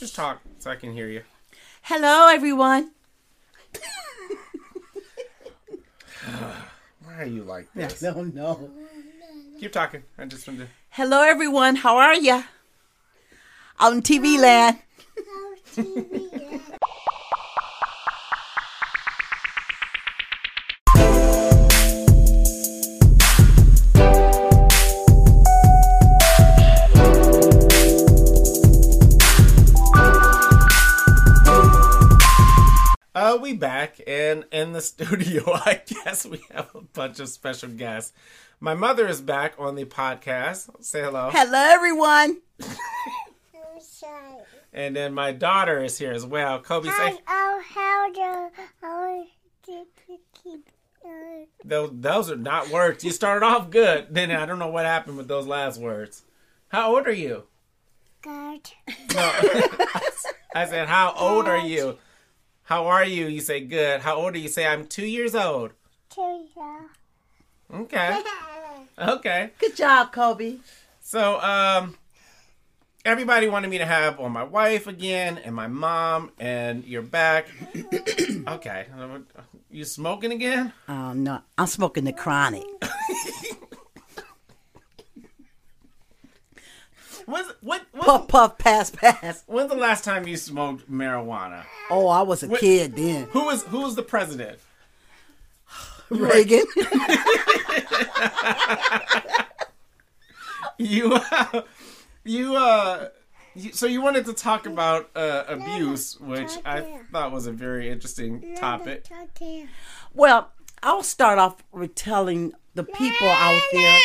Just talk so I can hear you. Hello, everyone. Why are you like this? No, no. Keep talking. I just wanted to. Hello, everyone. How are ya? Out in TV land. We back and in the studio. I guess we have a bunch of special guests. My mother is back on the podcast. Say hello. Hello, everyone. And then my daughter is here as well. Kobe, say Oh, how do how do keep those. Those are not words. You started off good. Then I don't know what happened with those last words. How old are you? God? No. I said, how old are you? How are you? You say good. How old are you? Say I'm two years old. To you. Okay. Okay. Good job, Kobe. So, um, everybody wanted me to have on my wife again and my mom, and you're back. okay. You smoking again? Oh, no. I'm smoking the chronic. When's, what, what, Puff, puff, pass, pass. when's the last time you smoked marijuana? Oh, I was a What- kid then. Who was who was the president? Reagan. You, uh, you, uh, you, so you wanted to talk about uh, abuse, which I thought was a very interesting topic. Well, I'll start off with telling the people out there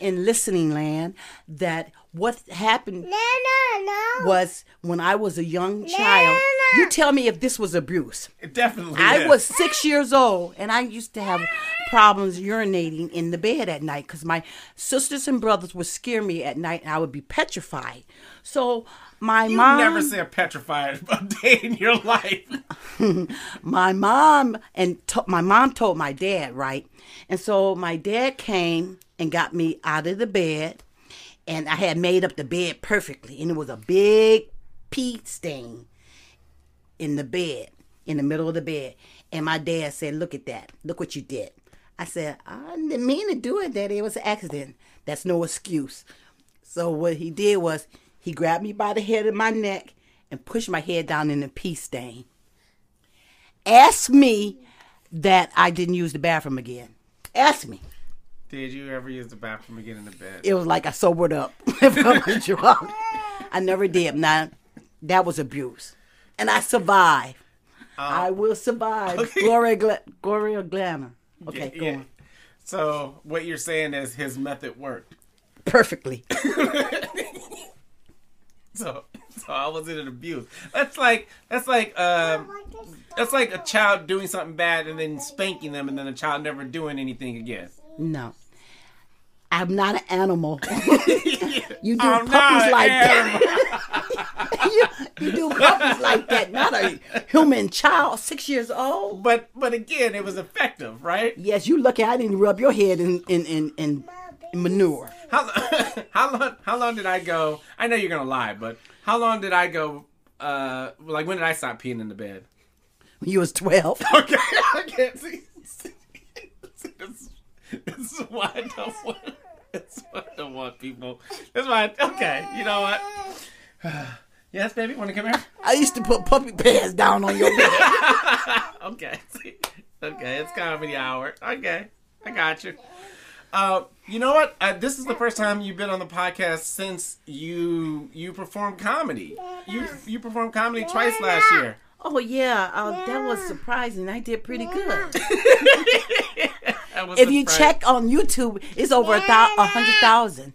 in listening land that what happened No, no, no. was when I was a young child. You tell me if this was abuse. It definitely. I is. was six years old, and I used to have problems urinating in the bed at night because my sisters and brothers would scare me at night, and I would be petrified. So my You mom, never said petrified a day in your life. my mom, and to, my mom told my dad, right? And so my dad came and got me out of the bed, and I had made up the bed perfectly, and it was a big pee stain in the bed, in the middle of the bed. And my dad said, Look at that. Look what you did. I said, I didn't mean to do it, Daddy. It was an accident. That's no excuse. So what he did was he grabbed me by the head of my neck and pushed my head down in the pee stain. Ask me that I didn't use the bathroom again. Ask me. Did you ever use the bathroom again in the bed? It was like I sobered up from a drunk. I never did. Now, that was abuse. And I survived. I will survive. okay. Gloria, Gla- Gloria Glamour. Okay, go Yeah. on. So what you're saying is his method worked. Perfectly. So, so I was in an abuse. That's like that's like um that's like a child doing something bad and then spanking them and then a child never doing anything again. No. I'm not an animal. you do I'm puppies like that. you, you do puppies like that, not a human child, six years old. But but again, it was effective, right? Yes, you lucky I didn't rub your head in, in, in, in manure. How how long how long did I go? I know you're gonna lie, but how long did I go? Uh, like when did I stop peeing in the bed? when you was 12. Okay, okay. See, see, see, this, this is why I don't want. This is why I don't want people. That's why. I, okay, you know what? yes, baby, want to come here? I used to put puppy pads down on your bed. Okay, okay, it's comedy hour. Okay, I got you. Uh, you know what? Uh, this is the first time you've been on the podcast since you you performed comedy. You you performed comedy twice last year. Oh, yeah. Uh, that was surprising. I did pretty good. That If you surprising. check on YouTube, it's over a, thousand, a hundred thousand.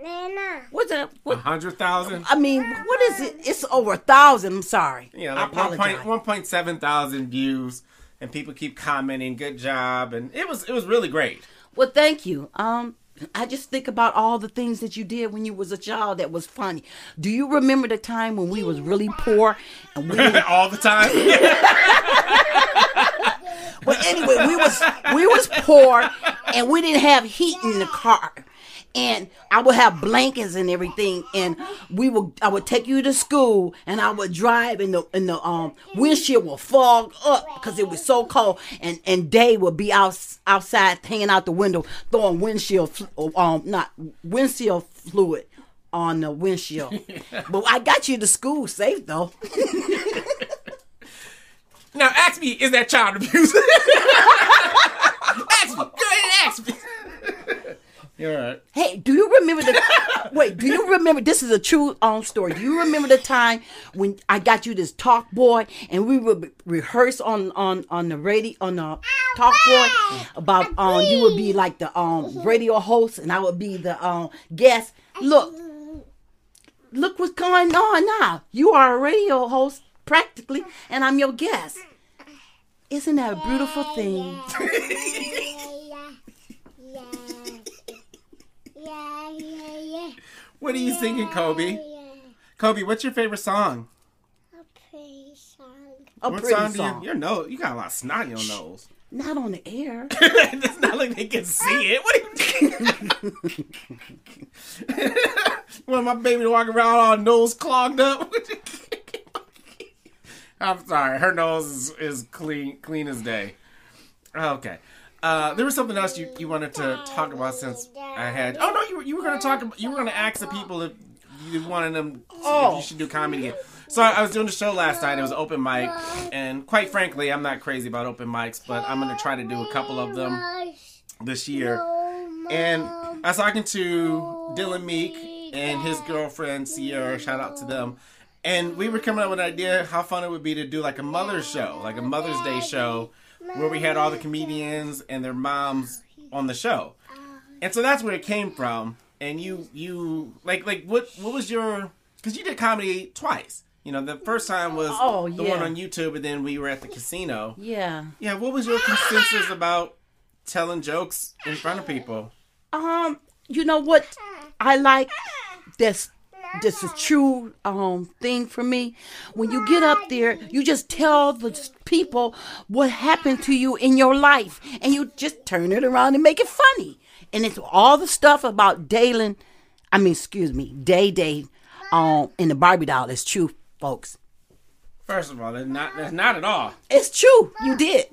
Nana. What's that? A hundred thousand. I mean, what is it? It's over a thousand. I'm sorry. Yeah, I like one apologize. point one point seven thousand views, and people keep commenting, "Good job," and it was it was really great. Well, thank you. Um, I just think about all the things that you did when you was a child that was funny. Do you remember the time when we was really poor and we All the time. But anyway, we was we was poor and we didn't have heat in the car. And I would have blankets and everything, and we would I would take you to school, and I would drive, and the and the um windshield would fog up because it was so cold, and and Dave would be out outside hanging out the window throwing windshield um not windshield fluid on the windshield. but I got you to school safe though. now ask me, is that child abuse? ask me. Go ahead and ask me. You're right. Hey, do you remember the? wait, do you remember? This is a true um story. Do you remember the time when I got you this talk boy and we would rehearse on on on the radio on the talk boy about um you would be like the um radio host and I would be the um guest. Look, look what's going on now. You are a radio host practically, and I'm your guest. Isn't that a beautiful thing? Yeah, yeah, yeah, yeah. What are you singing, Kobe? Yeah, Kobe, what's your favorite song? a pretty song. A what pretty song, song. do you? Your nose. You got a lot of snot in your nose. Not on the air. it's not like they can see it. What are you Want my baby to walk around all nose clogged up? I'm sorry. Her nose is, is clean clean as day. Okay. Uh, there was something else you, you wanted to talk about since I had. Oh no, you were, you were going to talk. About, you were going to ask the people if you wanted them if Oh. you should do comedy again. So I was doing the show last night. It was open mic, and quite frankly, I'm not crazy about open mics, but I'm going to try to do a couple of them this year. And I was talking to Dylan Meek and his girlfriend Sierra. Shout out to them. And we were coming up with an idea how fun it would be to do like a Mother's show, like a Mother's Day show, where we had all the comedians and their moms on the show. And so that's where it came from. And you, you like, like what, what was your? Because you did comedy twice. You know, the first time was Oh, the yeah. one on YouTube, and then we were at the casino. Yeah. Yeah, what was your consensus about telling jokes in front of people? Um, you know what I like this this is true um thing for me. When you get up there, you just tell the people what happened to you in your life and you just turn it around and make it funny. And it's all the stuff about Dalen, I mean, excuse me, Day Day um in the Barbie doll is true, folks. First of all, that's not that's not at all. It's true. You did.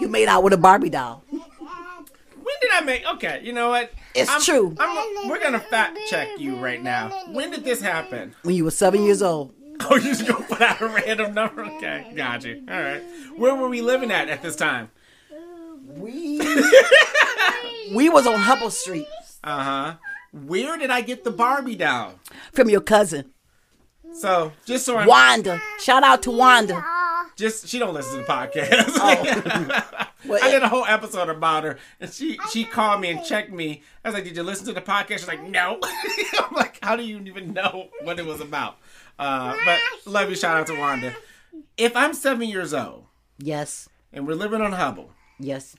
You made out with a Barbie doll. When did I make? Okay, you know what? It's I'm- true. I'm, we're gonna fact check you right now. When did this happen? When you were seven years old. Oh, you just gonna put out a random number? Okay, got you. All right. Where were we living at at this time? We we was on Hubble Street Uh huh. Where did I get the Barbie doll? from your cousin So just so I Wanda. Shout out to Wanda. just she don't listen to the podcast. Oh. Well, I did a whole episode about her, and she she called me and checked me. I was like, "Did you listen to the podcast?" She's like, "No." I'm like, "How do you even know what it was about?" Uh, but love you. Shout out to Wanda. If I'm seven years old yes, and we're living on Hubble, yes.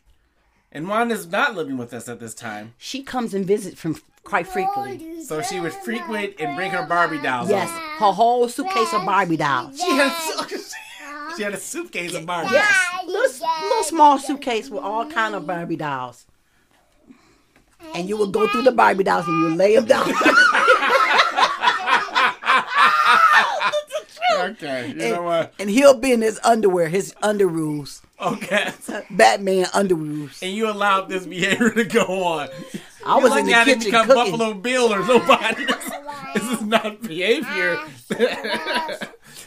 and Wanda's not living with us at this time, She comes and visits from quite frequently. so she would frequent and bring her Barbie dolls. Yes, over. her whole suitcase of Barbie dolls. She had she had a suitcase of Barbie. Yes, little, little small suitcase with all kind of Barbie dolls. And you would go through the Barbie dolls and you lay them down. Okay, you know what? and he'll be in his underwear, his underoos, Okay. Batman underoos. And you allowed this behavior to go on. I was like in the how they kitchen become cooking. Buffalo Bill or nobody. this is not behavior.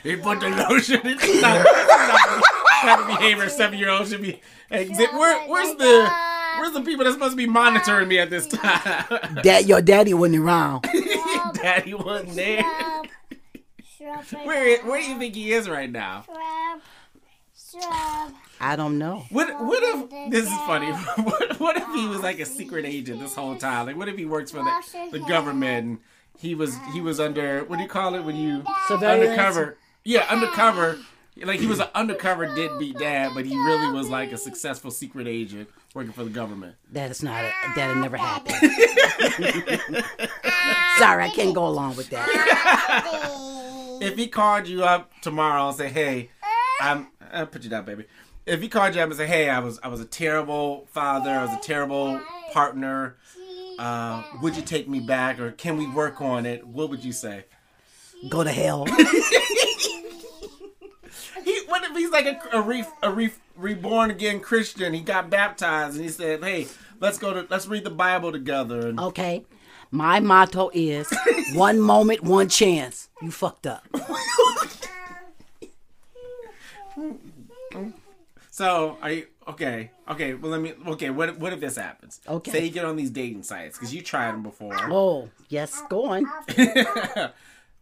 he put the lotion. It's not, it's not the type of behavior a seven year old should be. Exhibit. Where, where's the Where's the people that's supposed to be monitoring me at this time? Dad, your daddy wasn't around. Daddy wasn't there. Where Where do you think he is right now? Shrub, shrub. I don't know. What what if this is funny? What, what if he was like a secret agent this whole time? Like what if he works for the, the government and he was he was under what do you call it when you Surveillance? undercover? Yeah, undercover. Like he was an undercover deadbeat dad, but he really was like a successful secret agent working for the government. That is not. That'll never happen. Sorry, I can't go along with that. If he called you up tomorrow and say, "Hey, I'm," I'll put you down, baby. If he called you up and say, "Hey, I was I was a terrible father, I was a terrible partner," uh, would you take me back, or can we work on it? What would you say? Go to hell. What if he's like a, a, re, a re, reborn again Christian? He got baptized and he said, "Hey, let's go to let's read the Bible together." And Okay. My motto is one moment, one chance. You fucked up. so, are you okay? Okay, well, let me. Okay, what what if this happens? Okay. Say you get on these dating sites because you tried them before. Oh, yes, go on.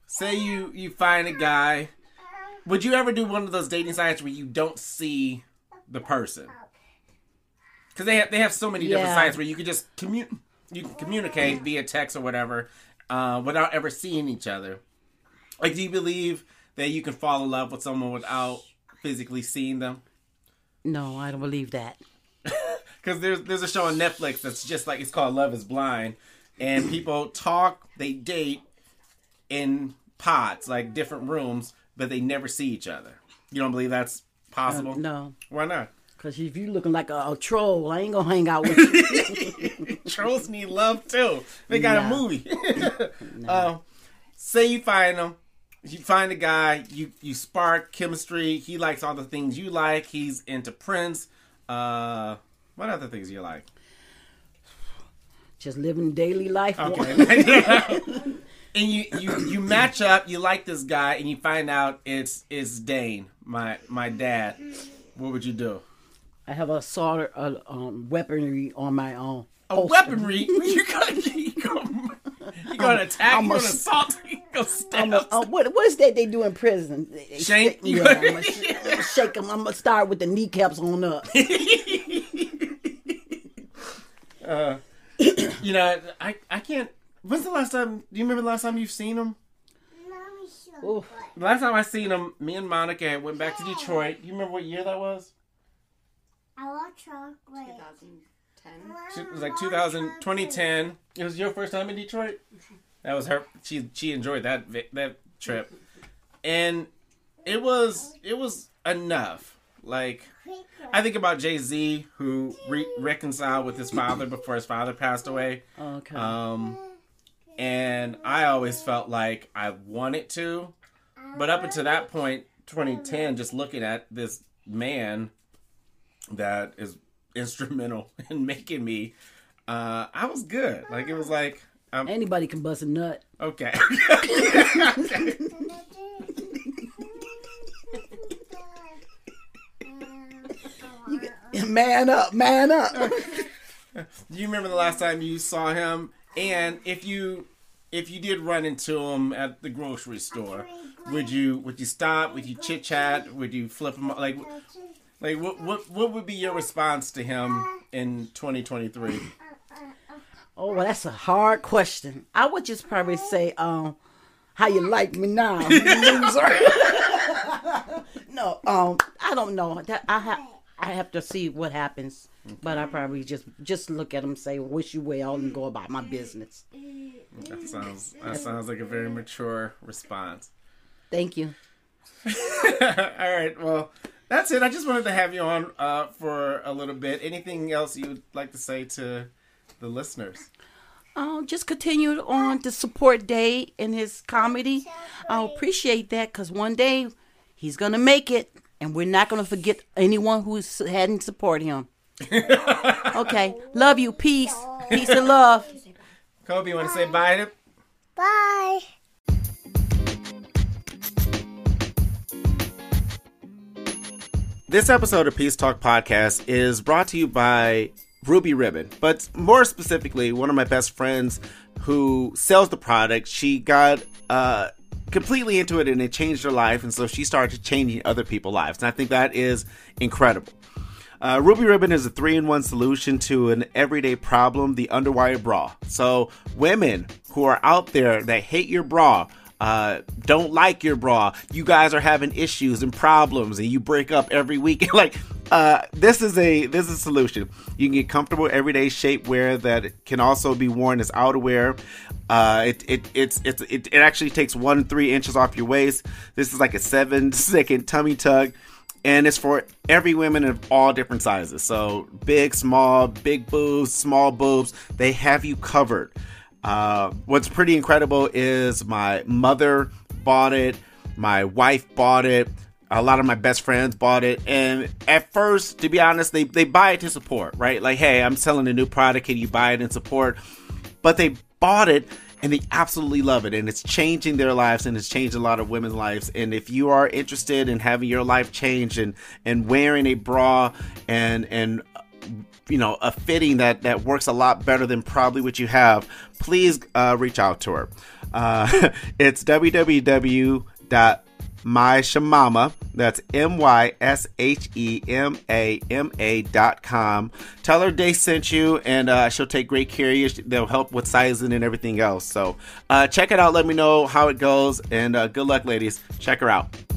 Say you you find a guy. Would you ever do one of those dating sites where you don't see the person? Because they have they have so many different Yeah. sites where you could just commu- you can communicate via text or whatever uh, without ever seeing each other. Like, do you believe that you can fall in love with someone without physically seeing them? No, I don't believe that. Because there's there's a show on Netflix that's just like it's called Love Is Blind, and people talk, they date in pods, like different rooms, but they never see each other. You don't believe that's possible? No, Why not? because if you looking like a, a troll, I ain't gonna hang out with you. Trolls need love too. They got a No. movie. uh, say you find them, you find a guy, you you spark chemistry. He likes all the things you like. He's into Prince. Uh, what other things you like? Just living daily life. Okay. And you, you you match up. You like this guy, and you find out it's it's Dane, my my dad. What would you do? I have a of uh, um, weaponry on my own. A weaponry? You gonna you gonna, you gonna attack? I'm you gonna assault? You gonna stab? A, uh, what what is that they do in prison? They- they Yeah, I'm gonna, sh- I'm gonna shake them. I'm gonna start with the kneecaps on up. you know, I I can't. When's the last time? Do you remember the last time you've seen him? Ooh, The last time I seen him, me and Monica went back to Detroit. You remember what year that was? I want chocolate. 2010. It was like 2000, 2010. It was your first time in Detroit. That was her. She she enjoyed that that trip, and it was it was enough. Like I think about Jay Z who re- reconciled with his father before his father passed away. okay. Um, and I always felt like I wanted to, but up until that point, 2010, just looking at this man that is instrumental in making me, uh, I was good. Like it was like, um, Anybody can bust a nut. okay. Man up, man up. Do you remember the last time you saw him? And if you if you did run into him at the grocery store, would you would you stop? Would you chit chat? Would you flip him like like what what what would be your response to him in 2023? Oh, well, that's a hard question. I would just probably say, um, how you like me now, loser? no, um, I don't know. That I have, I have to see what happens. But I probably just just look at him, say, "Wish you well," and go about my business. That sounds that sounds like a very mature response. Thank you. All right, well. That's it. I just wanted to have you on uh, for a little bit. Anything else you would like to say to the listeners? Um, just continue on to support Day in his comedy. I appreciate that because one day he's gonna make it, and we're not gonna forget anyone who hadn't supported him. okay, love you. Peace, peace and love. Kobe, you want to say bye to Bye. This episode of Peace Talk Podcast is brought to you by Ruby Ribbon, but more specifically, one of my best friends who sells the product. She got uh, completely into it and it changed her life. And so she started changing other people's lives. And I think that is incredible. Uh, Ruby Ribbon is a three in one solution to an everyday problem the underwire bra. So, women who are out there that hate your bra, uh, don't like your bra, you guys are having issues and problems, and you break up every week. like, uh, this is a this is a solution. You can get comfortable everyday shapewear that can also be worn as outerwear. Uh, it, it it's it's it, it actually takes one three inches off your waist. This is like a seven second tummy tuck and it's for every woman of all different sizes. So big, small, big boobs, small boobs, they have you covered. Uh, what's pretty incredible is my mother bought it, my wife bought it, a lot of my best friends bought it, and at first, to be honest, they they buy it to support, right? Like, hey, I'm selling a new product, can you buy it and support? But they bought it and they absolutely love it and it's changing their lives and it's changed a lot of women's lives and if you are interested in having your life change and and wearing a bra and and you know a fitting that that works a lot better than probably what you have please uh, reach out to her uh, it's www my Shemama. That's M Y S H E M A M A dot com. Tell her they sent you, and uh, she'll take great care of you. They'll help with sizing and everything else. So uh, check it out. Let me know how it goes, and uh, good luck, ladies. Check her out.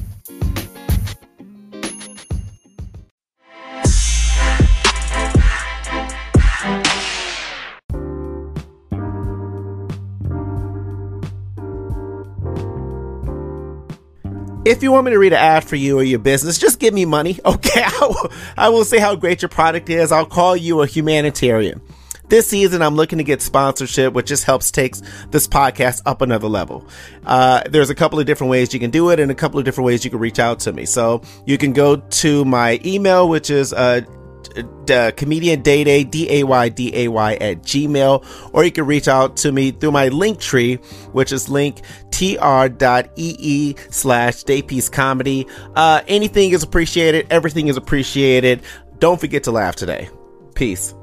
If you want me to read an ad for you or your business, just give me money, okay? I will, I will say how great your product is. I'll call you a humanitarian. This season, I'm looking to get sponsorship, which just helps takes this podcast up another level. Uh, there's a couple of different ways you can do it, and a couple of different ways you can reach out to me. So you can go to my email, which is uh, uh, comedian day day d-a-y-d-a-y at gmail or you can reach out to me through my link tree which is link tr.ee slash daypeace comedy. Uh, anything is appreciated. Everything is appreciated. Don't forget to laugh today. Peace